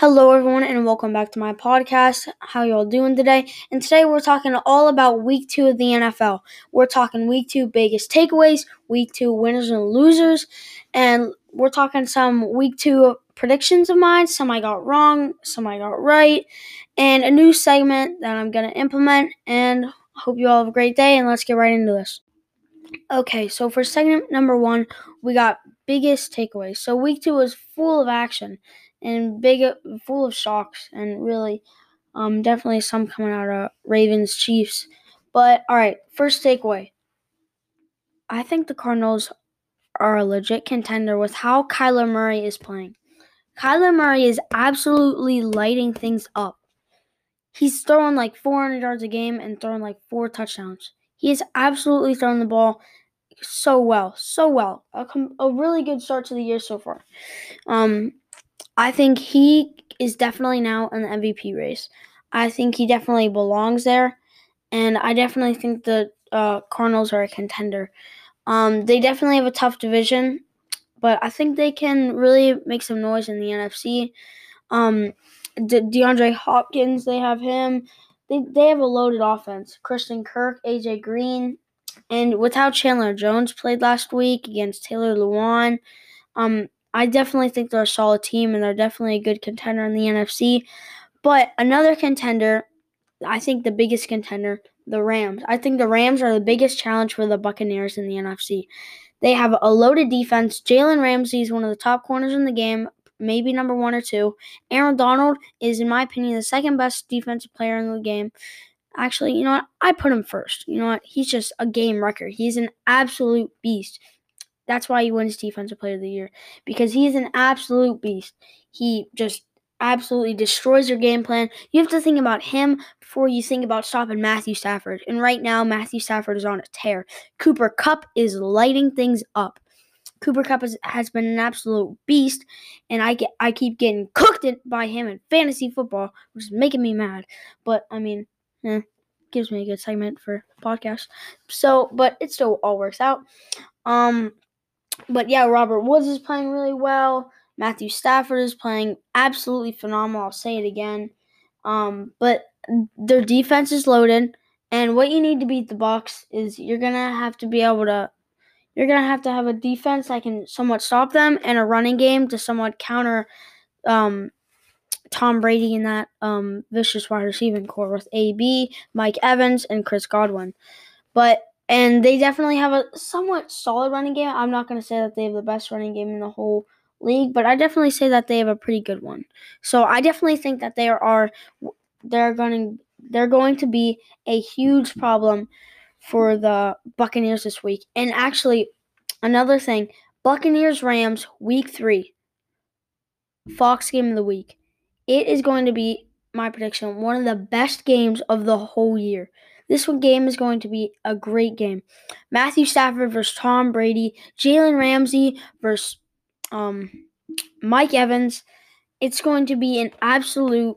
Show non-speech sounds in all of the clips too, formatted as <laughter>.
Hello, everyone, and welcome back to my podcast. How y'all doing today? And today we're talking all about week two of the NFL. We're talking week two biggest takeaways, week two winners and losers, and we're talking some week two predictions of mine. Some I got wrong, some I got right, and a new segment that I'm going to implement. And hope you all have a great day, and let's get right into this. Okay, so for segment number one, we got biggest takeaways. So week two was full of action and big, full of shocks, and really, um, definitely some coming out of Ravens Chiefs. But all right, first takeaway. I think the Cardinals are a legit contender with how Kyler Murray is playing. Kyler Murray is absolutely lighting things up. He's throwing like 400 yards a game and throwing like four touchdowns. He is absolutely throwing the ball so well, so well. A, com- a really good start to the year so far. Um, I think he is definitely now in the MVP race. I think he definitely belongs there, and I definitely think the uh, Cardinals are a contender. Um, they definitely have a tough division, but I think they can really make some noise in the NFC. Um, De- DeAndre Hopkins, they have him. They, they have a loaded offense. Christian Kirk, AJ Green, and without Chandler Jones played last week against Taylor Lewan, um, I definitely think they're a solid team and they're definitely a good contender in the NFC. But another contender, I think the biggest contender, the Rams. I think the Rams are the biggest challenge for the Buccaneers in the NFC. They have a loaded defense. Jalen Ramsey is one of the top corners in the game, maybe number one or two. Aaron Donald is, in my opinion, the second best defensive player in the game. Actually, you know what? I put him first. You know what? He's just a game wrecker. He's an absolute beast. That's why he wins Defensive Player of the Year because he's an absolute beast. He just absolutely destroys your game plan. You have to think about him before you think about stopping Matthew Stafford. And right now, Matthew Stafford is on a tear. Cooper Kupp is lighting things up. Cooper Kupp has, has been an absolute beast, and I get I keep getting cooked by him in fantasy football, which is making me mad. But I mean, eh, gives me a good segment for podcast. So, but it still all works out. Um, but yeah, Robert Woods is playing really well. Matthew Stafford is playing absolutely phenomenal. I'll say it again. Um, but their defense is loaded, and what you need to beat the Bucs is you're gonna have to be able to. You're gonna have to have a defense that can somewhat stop them, and a running game to somewhat counter um, Tom Brady in that um, vicious wide receiving corps with AB, Mike Evans, and Chris Godwin. But and they definitely have a somewhat solid running game. I'm not going to say that they have the best running game in the whole league, but I definitely say that they have a pretty good one. So I definitely think that they are they're going they're going to be a huge problem for the Buccaneers this week. And actually, another thing, Buccaneers Rams week 3 Fox game of the week. It is going to be my prediction one of the best games of the whole year. This one game is going to be a great game. Matthew Stafford versus Tom Brady, Jalen Ramsey versus um, Mike Evans. It's going to be an absolute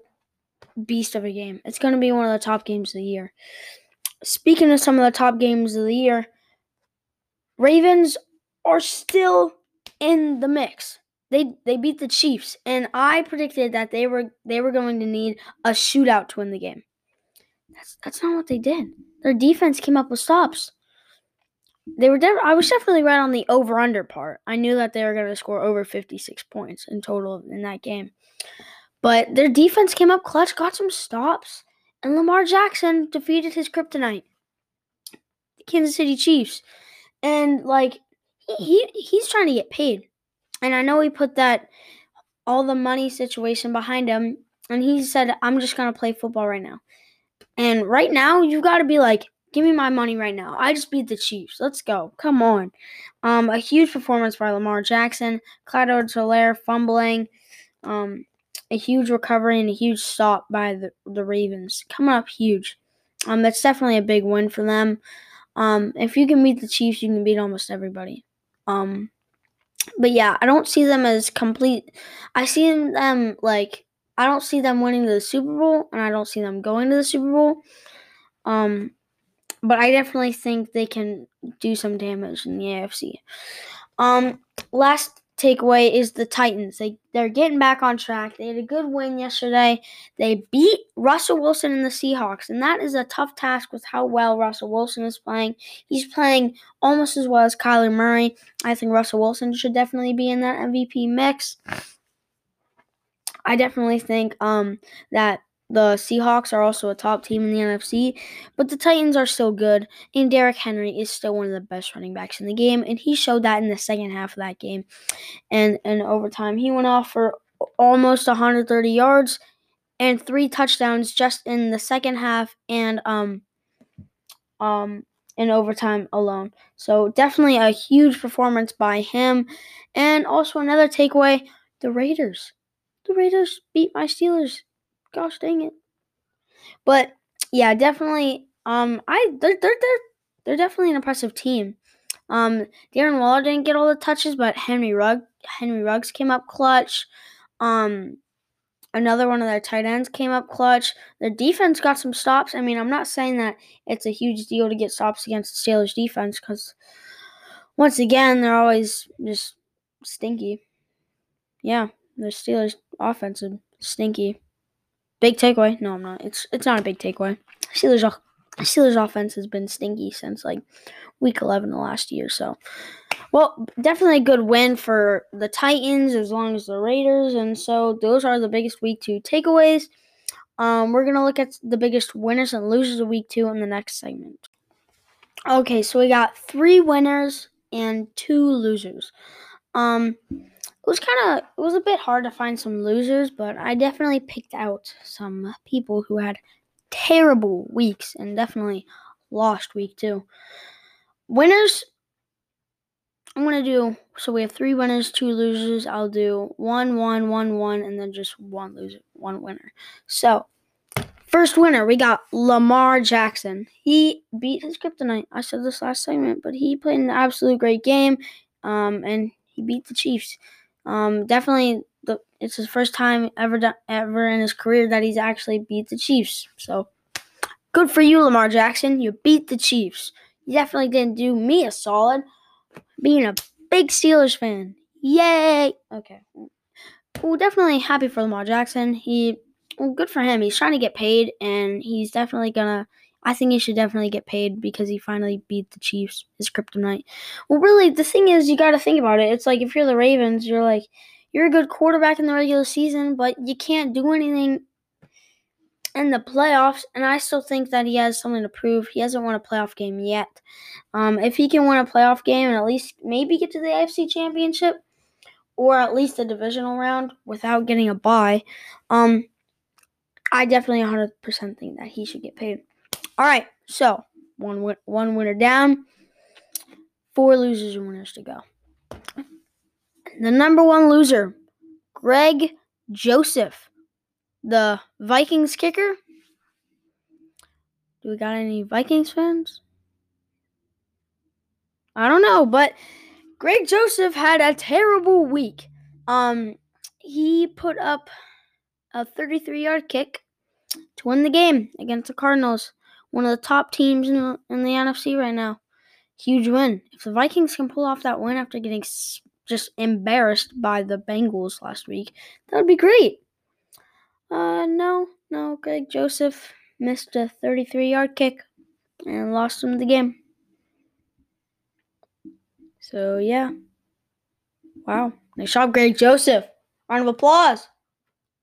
beast of a game. It's going to be one of the top games of the year. Speaking of some of the top games of the year, Ravens are still in the mix they they beat the Chiefs, and I predicted that they were they were going to need a shootout to win the game. That's that's not what they did. Their defense came up with stops. They were I was definitely right on the over under part. I knew that they were going to score over 56 points in total in that game. But their defense came up clutch, got some stops, and Lamar Jackson defeated his kryptonite. The Kansas City Chiefs. And like he, he he's trying to get paid. And I know he put that all the money situation behind him. And he said, I'm just going to play football right now. And right now, you got to be like, give me my money right now. I just beat the Chiefs. Let's go. Come on. Um, a huge performance by Lamar Jackson. Clyde Edwards-Helaire fumbling. Um, a huge recovery and a huge stop by the, the Ravens. Coming up huge. Um, that's definitely a big win for them. Um, if you can beat the Chiefs, you can beat almost everybody. Um, but yeah, I don't see them as complete. I see them like I don't see them winning the Super Bowl, and I don't see them going to the Super Bowl. Um, but I definitely think they can do some damage in the AFC. Um, last takeaway is the Titans. They they're getting back on track. They had a good win yesterday. They beat Russell Wilson and the Seahawks, and that is a tough task with how well Russell Wilson is playing. He's playing almost as well as Kyler Murray. I think Russell Wilson should definitely be in that MVP mix. I definitely think um, that the Seahawks are also a top team in the NFC, but the Titans are still good, and Derrick Henry is still one of the best running backs in the game, and he showed that in the second half of that game. And in overtime, he went off for almost 130 yards and three touchdowns just in the second half and um um in overtime alone. So definitely a huge performance by him. And also another takeaway, the Raiders. The Raiders beat my Steelers gosh dang it. But yeah, definitely. Um, I they're they're they're, they're definitely an impressive team. Um, Darren Waller didn't get all the touches, but Henry Rugg Henry Ruggs came up clutch. Um, another one of their tight ends came up clutch. Their defense got some stops. I mean, I'm not saying that it's a huge deal to get stops against the Steelers defense because once again they're always just stinky. Yeah, the Steelers offense is stinky. Big takeaway? No, I'm not. It's it's not a big takeaway. Steelers Steelers offense has been stinky since like week 11 the last year. So, well, definitely a good win for the Titans as long as the Raiders. And so those are the biggest week two takeaways. Um, we're gonna look at the biggest winners and losers of week two in the next segment. Okay, so we got three winners and two losers. Um, it was kind of it was a bit hard to find some losers, but I definitely picked out some people who had terrible weeks and definitely lost week two. Winners I'm gonna do so we have three winners, two losers. I'll do one, one, one, one, and then just one loser, one winner. So first winner, we got Lamar Jackson. He beat his kryptonite. I said this last segment, but he played an absolute great game. Um, and he beat the Chiefs. Um, definitely, the, it's his first time ever done, ever in his career that he's actually beat the Chiefs. So, good for you, Lamar Jackson. You beat the Chiefs. You definitely didn't do me a solid. Being a big Steelers fan, yay! Okay, well, definitely happy for Lamar Jackson. He, well, good for him. He's trying to get paid, and he's definitely gonna I think he should definitely get paid because he finally beat the Chiefs, his kryptonite. Well, really, the thing is, you got to think about it. It's like if you're the Ravens, you're like, you're a good quarterback in the regular season, but you can't do anything in the playoffs. And I still think that he has something to prove. He hasn't won a playoff game yet. Um, if he can win a playoff game and at least maybe get to the AFC Championship or at least the divisional round without getting a bye, um, I definitely 100% think that he should get paid. All right, so one one winner down, four losers and winners to go. The number one loser, Greg Joseph, the Vikings kicker. Do we got any Vikings fans? I don't know, but Greg Joseph had a terrible week. Um, he put up a 33-yard kick to win the game against the Cardinals one of the top teams in the, in the NFC right now. Huge win. If the Vikings can pull off that win after getting just embarrassed by the Bengals last week, that would be great. Uh, no, no, Greg Joseph missed a 33 yard kick and lost him the game. So, yeah. Wow. Nice job, Greg Joseph. Round of applause.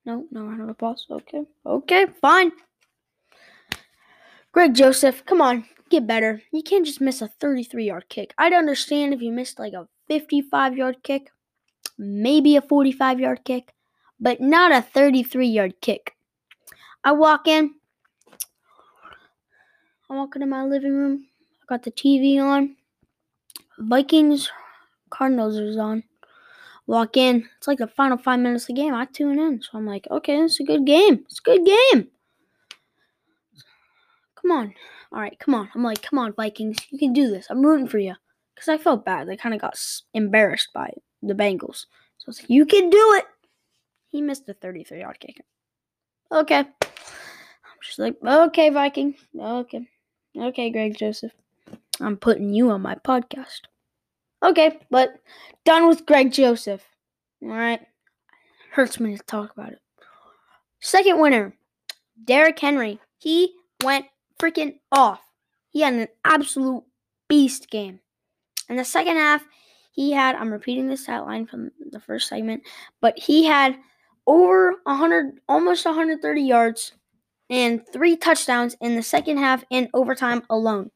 No, no round of applause. Okay. Okay, fine. Greg Joseph, come on, get better. You can't just miss a 33 yard kick. I'd understand if you missed like a 55 yard kick, maybe a 45 yard kick, but not a 33 yard kick. I walk in, I walk into my living room, I got the TV on, Vikings Cardinals is on. Walk in, it's like the final five minutes of the game. I tune in, so I'm like, okay, it's a good game. It's a good game. Come on. All right, come on. I'm like, come on, Vikings. You can do this. I'm rooting for you. Because I felt bad. They kind of got embarrassed by the Bengals. So I was like, you can do it. He missed a 33 yard kicker. Okay. I'm just like, okay, Viking. Okay. Okay, Greg Joseph. I'm putting you on my podcast. Okay, but done with Greg Joseph. All right. Hurts me to talk about it. Second winner, Derrick Henry. He went freaking off. He had an absolute beast game. In the second half, he had, I'm repeating the stat line from the first segment, but he had over 100, almost 130 yards and three touchdowns in the second half in overtime alone.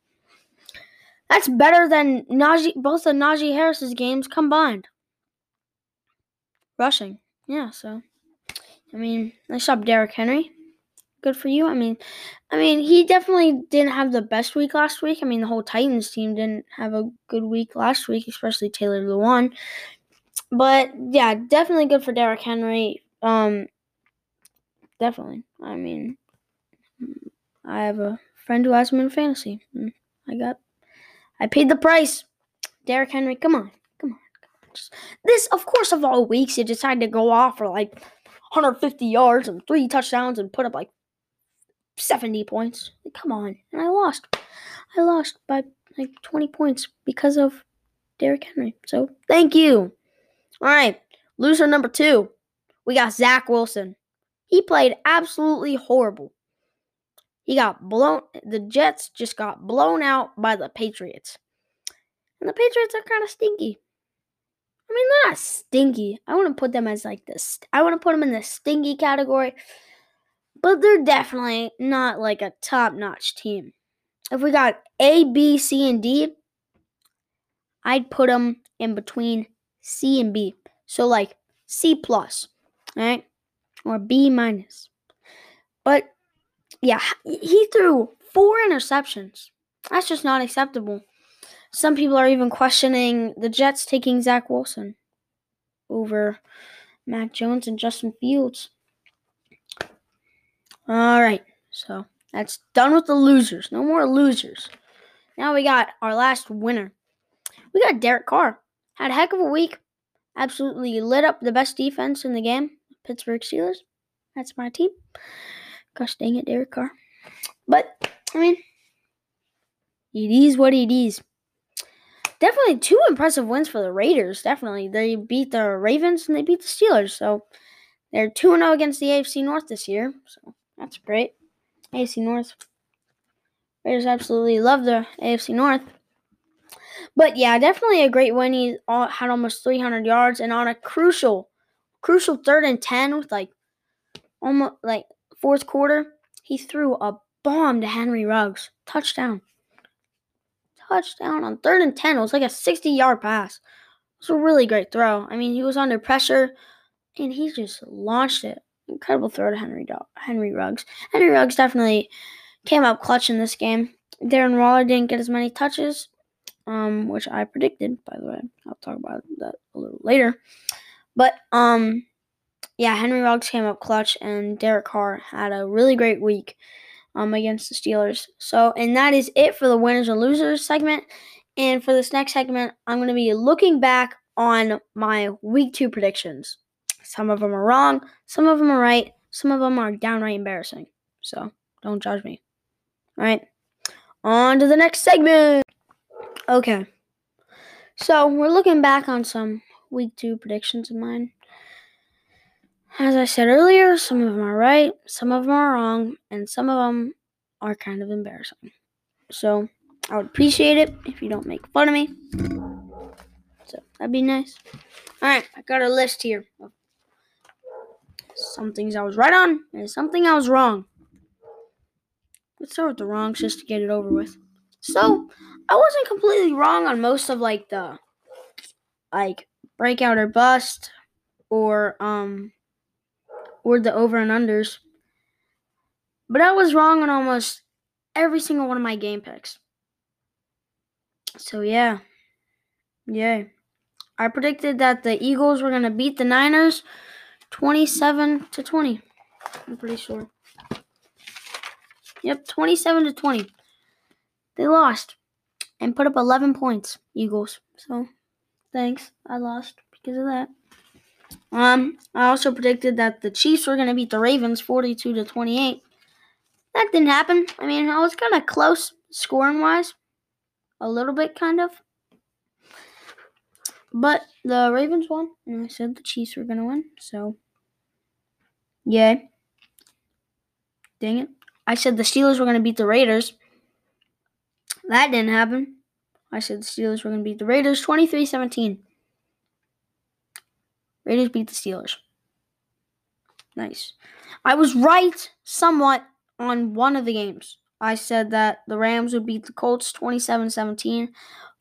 That's better than Najee, both of Najee Harris's games combined. Rushing. Yeah, so I mean, nice job, Derrick Henry. Good for you. I mean, I mean, he definitely didn't have the best week last week. I mean, the whole Titans team didn't have a good week last week, especially Taylor Lewan. But yeah, definitely good for Derrick Henry. Um, definitely. I mean, I have a friend who has him in fantasy. I got, I paid the price. Derrick Henry, come on, come on, come on. This, of course, of all weeks, you decided to go off for like 150 yards and three touchdowns and put up like 70 points. Come on, and I lost. I lost by like 20 points because of Derrick Henry. So thank you. All right, loser number two, we got Zach Wilson. He played absolutely horrible. He got blown. The Jets just got blown out by the Patriots. And the Patriots are kind of stinky. I mean, they're not stinky. I want to put them as like this. I want to put them in the stinky category. But they're definitely not like a top notch team. If we got A, B, C, and D, I'd put them in between C and B. So like C plus, right? Or B minus. But yeah, he threw four interceptions. That's just not acceptable. Some people are even questioning the Jets taking Zach Wilson over Mac Jones and Justin Fields. All right, so that's done with the losers. No more losers. Now we got our last winner. We got Derek Carr. Had a heck of a week. Absolutely lit up the best defense in the game. Pittsburgh Steelers. That's my team. Gosh dang it, Derek Carr. But, I mean, it is what it is. Definitely two impressive wins for the Raiders. Definitely. They beat the Ravens and they beat the Steelers. So they're 2 0 against the AFC North this year. So that's great. AFC North. Raiders absolutely love the AFC North. But yeah, definitely a great win. He had almost 300 yards and on a crucial, crucial third and 10 with like almost like fourth quarter, he threw a bomb to Henry Ruggs. Touchdown. Touchdown on third and 10. It was like a 60 yard pass. It was a really great throw. I mean, he was under pressure and he just launched it. Incredible throw to Henry, Henry Ruggs. Henry Ruggs definitely came up clutch in this game. Darren Waller didn't get as many touches, um, which I predicted, by the way. I'll talk about that a little later. But um, yeah, Henry Ruggs came up clutch, and Derek Carr had a really great week um, against the Steelers. So, and that is it for the winners and losers segment. And for this next segment, I'm going to be looking back on my week two predictions. Some of them are wrong, some of them are right, some of them are downright embarrassing. So, don't judge me. All right, on to the next segment. Okay, so we're looking back on some week two predictions of mine. As I said earlier, some of them are right, some of them are wrong, and some of them are kind of embarrassing. So I would appreciate it if you don't make fun of me. So that'd be nice. Alright, I got a list here of some things I was right on and something I was wrong. Let's start with the wrongs just to get it over with. So I wasn't completely wrong on most of like the like breakout or bust or um or the over and unders. But I was wrong on almost every single one of my game picks. So yeah. Yeah. I predicted that the Eagles were going to beat the Niners 27 to 20. I'm pretty sure. Yep, 27 to 20. They lost and put up 11 points, Eagles. So, thanks. I lost because of that. Um, I also predicted that the Chiefs were going to beat the Ravens 42 to 28. That didn't happen. I mean, I was kind of close scoring wise, a little bit, kind of. But the Ravens won, and I said the Chiefs were gonna win. So, yay! Dang it! I said the Steelers were gonna beat the Raiders. That didn't happen. I said the Steelers were gonna beat the Raiders 23-17. Raiders beat the Steelers. Nice. I was right somewhat on one of the games. I said that the Rams would beat the Colts 27 17.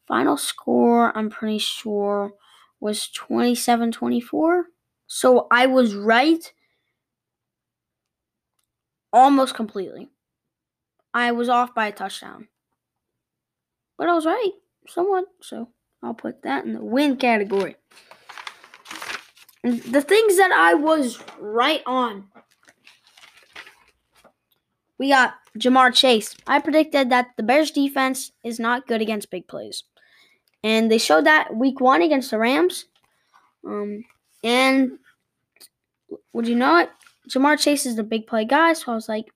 Final score, I'm pretty sure, was 27 24. So I was right almost completely. I was off by a touchdown. But I was right somewhat. So I'll put that in the win category. The things that I was right on. We got Ja'Marr Chase. I predicted that the Bears defense is not good against big plays. And they showed that week one against the Rams. Um, and would you know it? Ja'Marr Chase is the big play guy, so I was like,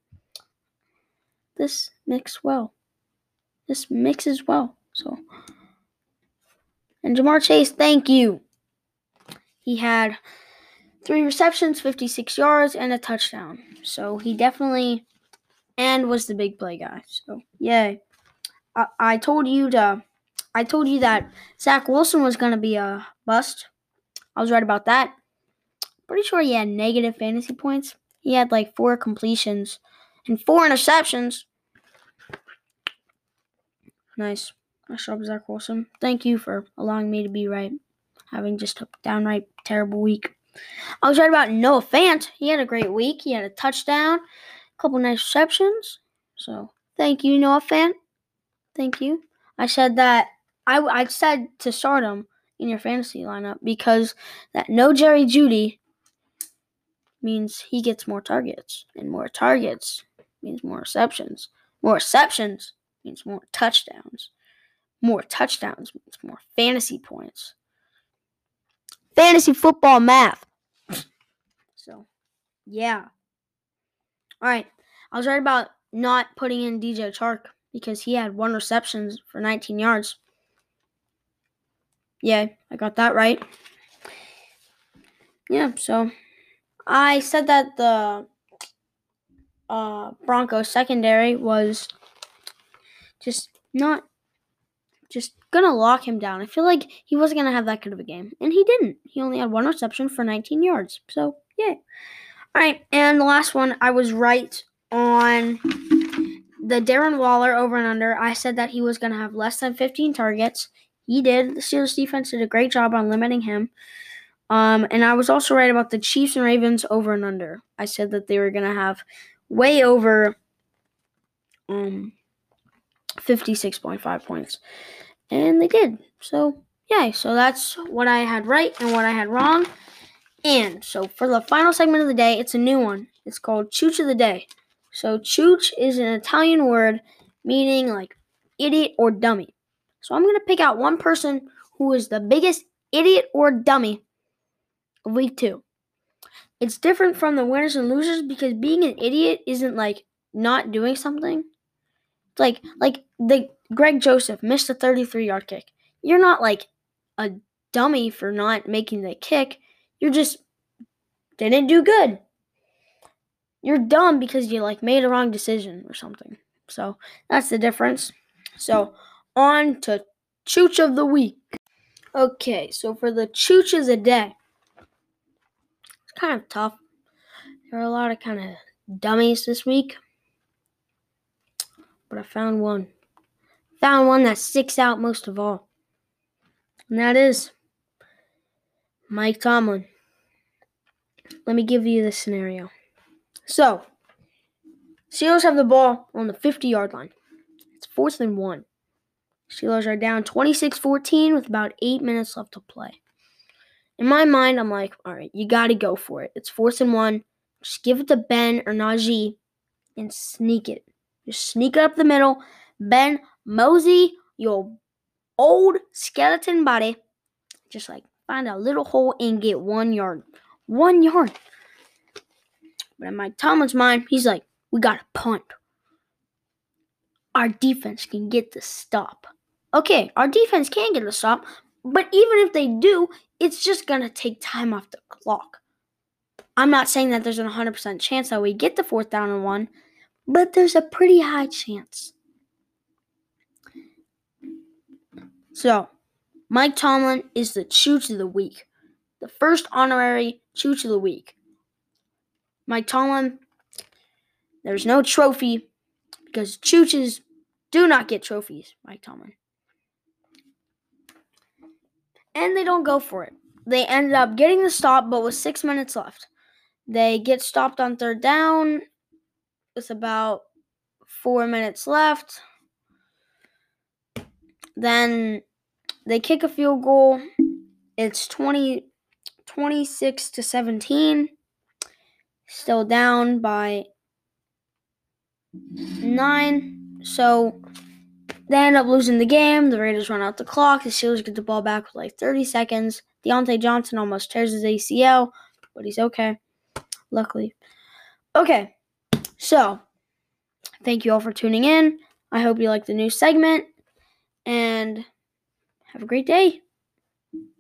this mixes well. This mixes well. So, and Ja'Marr Chase, thank you. He had three receptions, 56 yards, and a touchdown. So he definitely and was the big play guy. So yay. I, I told you to I told you that Zach Wilson was gonna be a bust. I was right about that. Pretty sure he had negative fantasy points. He had like four completions and four interceptions. Nice. Nice job, Zach Wilson. Thank you for allowing me to be right. Having just a downright terrible week. I was right about Noah Fant. He had a great week. He had a touchdown, a couple nice receptions. So thank you, Noah Fant. Thank you. I said that I, I said to start him in your fantasy lineup because that no Jerry Jeudy means he gets more targets, and more targets means more receptions. More receptions means more touchdowns. More touchdowns means more fantasy points. Fantasy football math. <sniffs> So, yeah. All right. I was right about not putting in DJ Chark because he had one reception for 19 yards. Yeah, I got that right. Yeah, so I said that the uh, Broncos secondary was just not just gonna lock him down. I feel like he wasn't gonna have that good of a game, and he didn't. He only had one reception for 19 yards. So yeah. All right, and the last one, I was right on the Darren Waller over and under. I said that he was gonna have less than 15 targets. He did. The Steelers defense did a great job on limiting him. Um, and I was also right about the Chiefs and Ravens over and under. I said that they were gonna have way over um 56.5 points. And they did. So, yay. So that's what I had right and what I had wrong. And so for the final segment of the day, it's a new one. It's called Chooch of the Day. So, chooch is an Italian word meaning like idiot or dummy. So, I'm going to pick out one person who is the biggest idiot or dummy week two. It's different from the winners and losers because being an idiot isn't like not doing something. It's like like the Greg Joseph missed a 33 yard kick. You're not like a dummy for not making the kick. You're just didn't do good. You're dumb because you like made a wrong decision or something. So that's the difference. So on to Chooch of the week. Okay, so for the Chooch of the day, kind of tough. There are a lot of kind of dummies this week, but I found one found one that sticks out most of all. And that is Mike Tomlin. Let me give you the scenario. So, Steelers have the ball on the 50 yard line. It's fourth and one. Steelers are down 26 14 with about eight minutes left to play. In my mind, I'm like, all right, you got to go for it. It's fourth and one. Just give it to Ben or Najee and sneak it. Just sneak it up the middle. Ben Mosey, your old skeleton body, just like find a little hole and get one yard. One yard. But in Mike Tomlin's mind, he's like, we got to punt. Our defense can get the stop. Okay, our defense can get the stop, But even if they do, it's just going to take time off the clock. I'm not saying that there's a 100% chance that we get the fourth down and one, but there's a pretty high chance. So, Mike Tomlin is the Chooch of the week, the first honorary Chooch of the week. Mike Tomlin, there's no trophy because Chooches do not get trophies, Mike Tomlin. And they don't go for it. They ended up getting the stop, but with six minutes left. They get stopped on third down with about four minutes left. Then they kick a field goal. It's 20, 26 to 17. Still down by nine. So they end up losing the game. The Raiders run out the clock. The Steelers get the ball back with like 30 seconds. Diontae Johnson almost tears his ACL, but he's okay. Luckily. Okay, so thank you all for tuning in. I hope you like the new segment and have a great day.